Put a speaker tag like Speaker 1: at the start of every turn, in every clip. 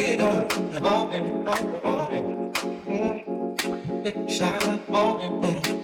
Speaker 1: Shine up morning, morning, morning, morning, morning.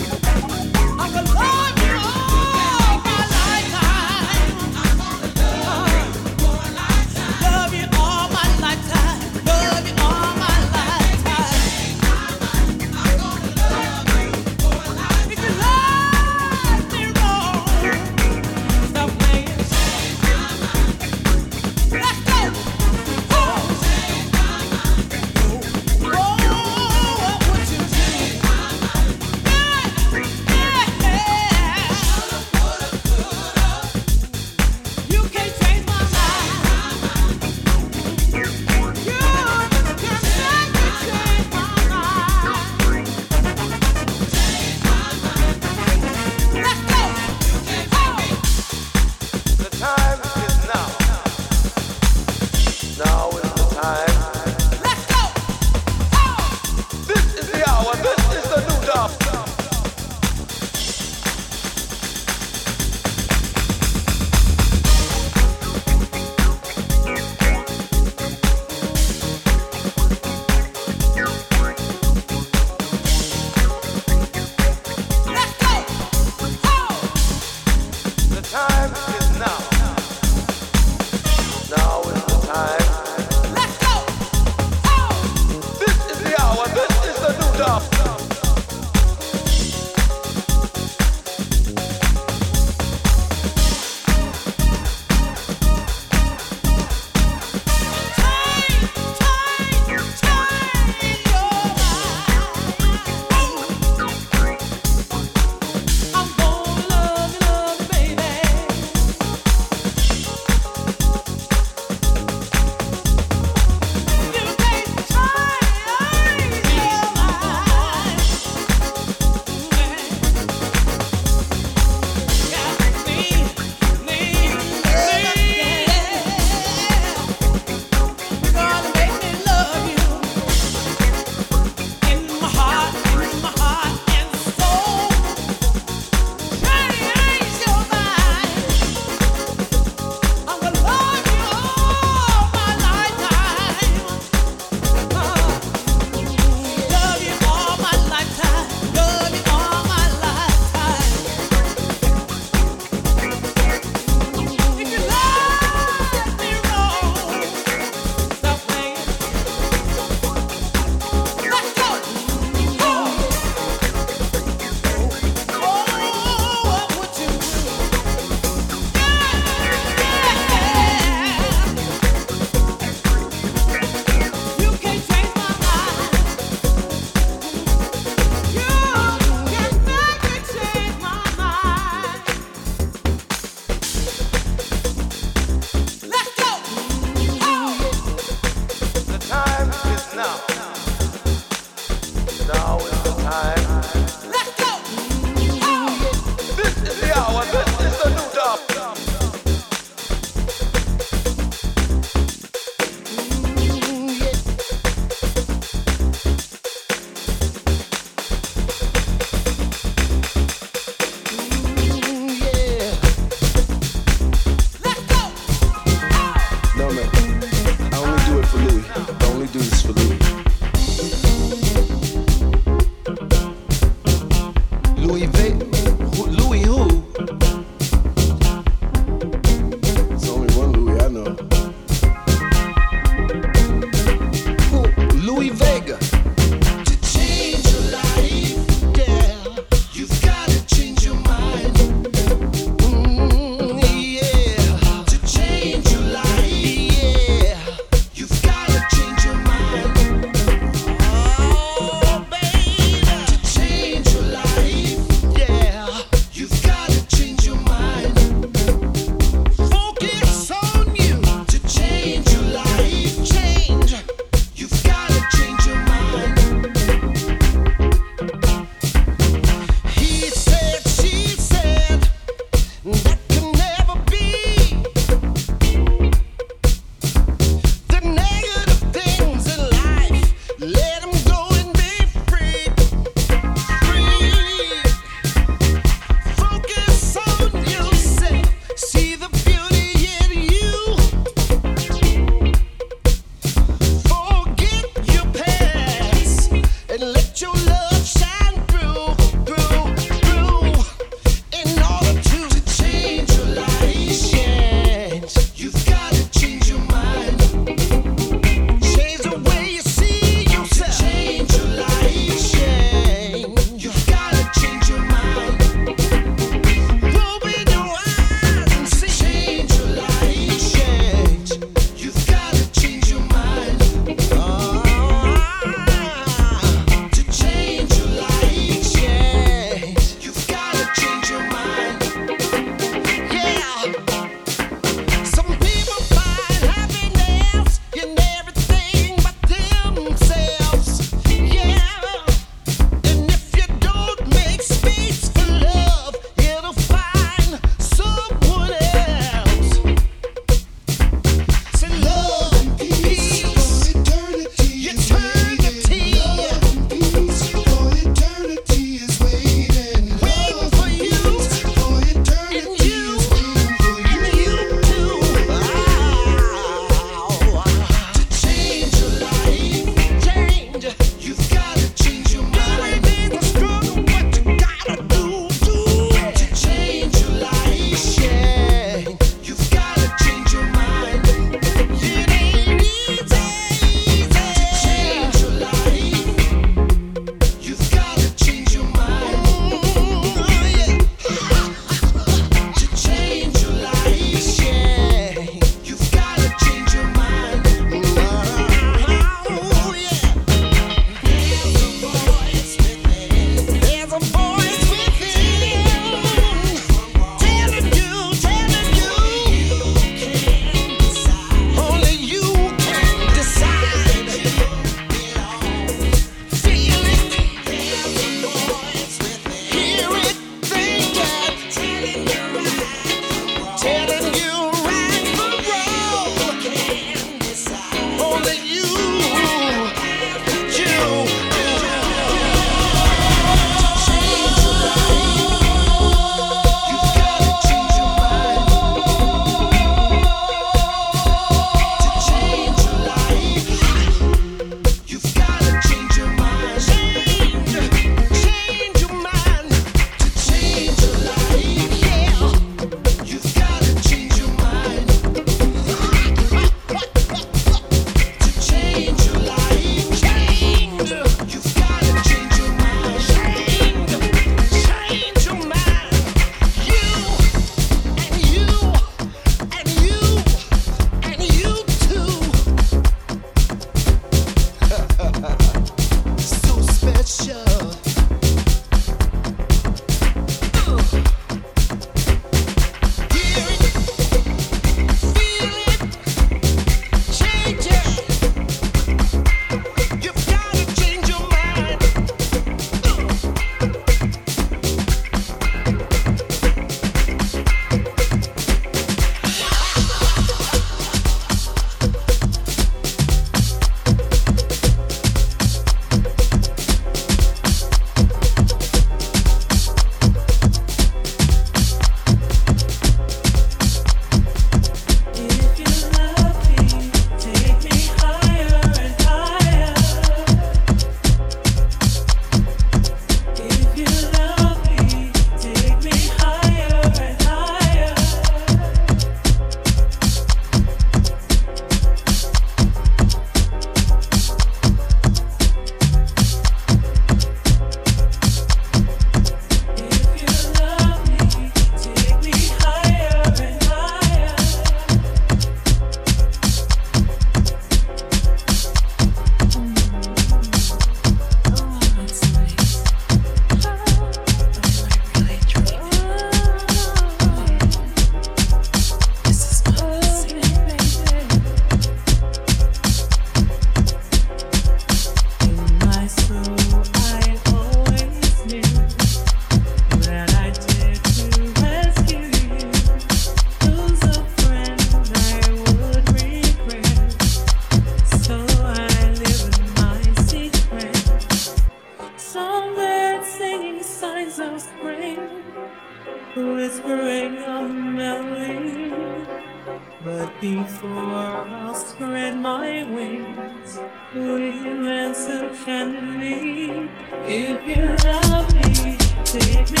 Speaker 2: Infinity. If you love me, take me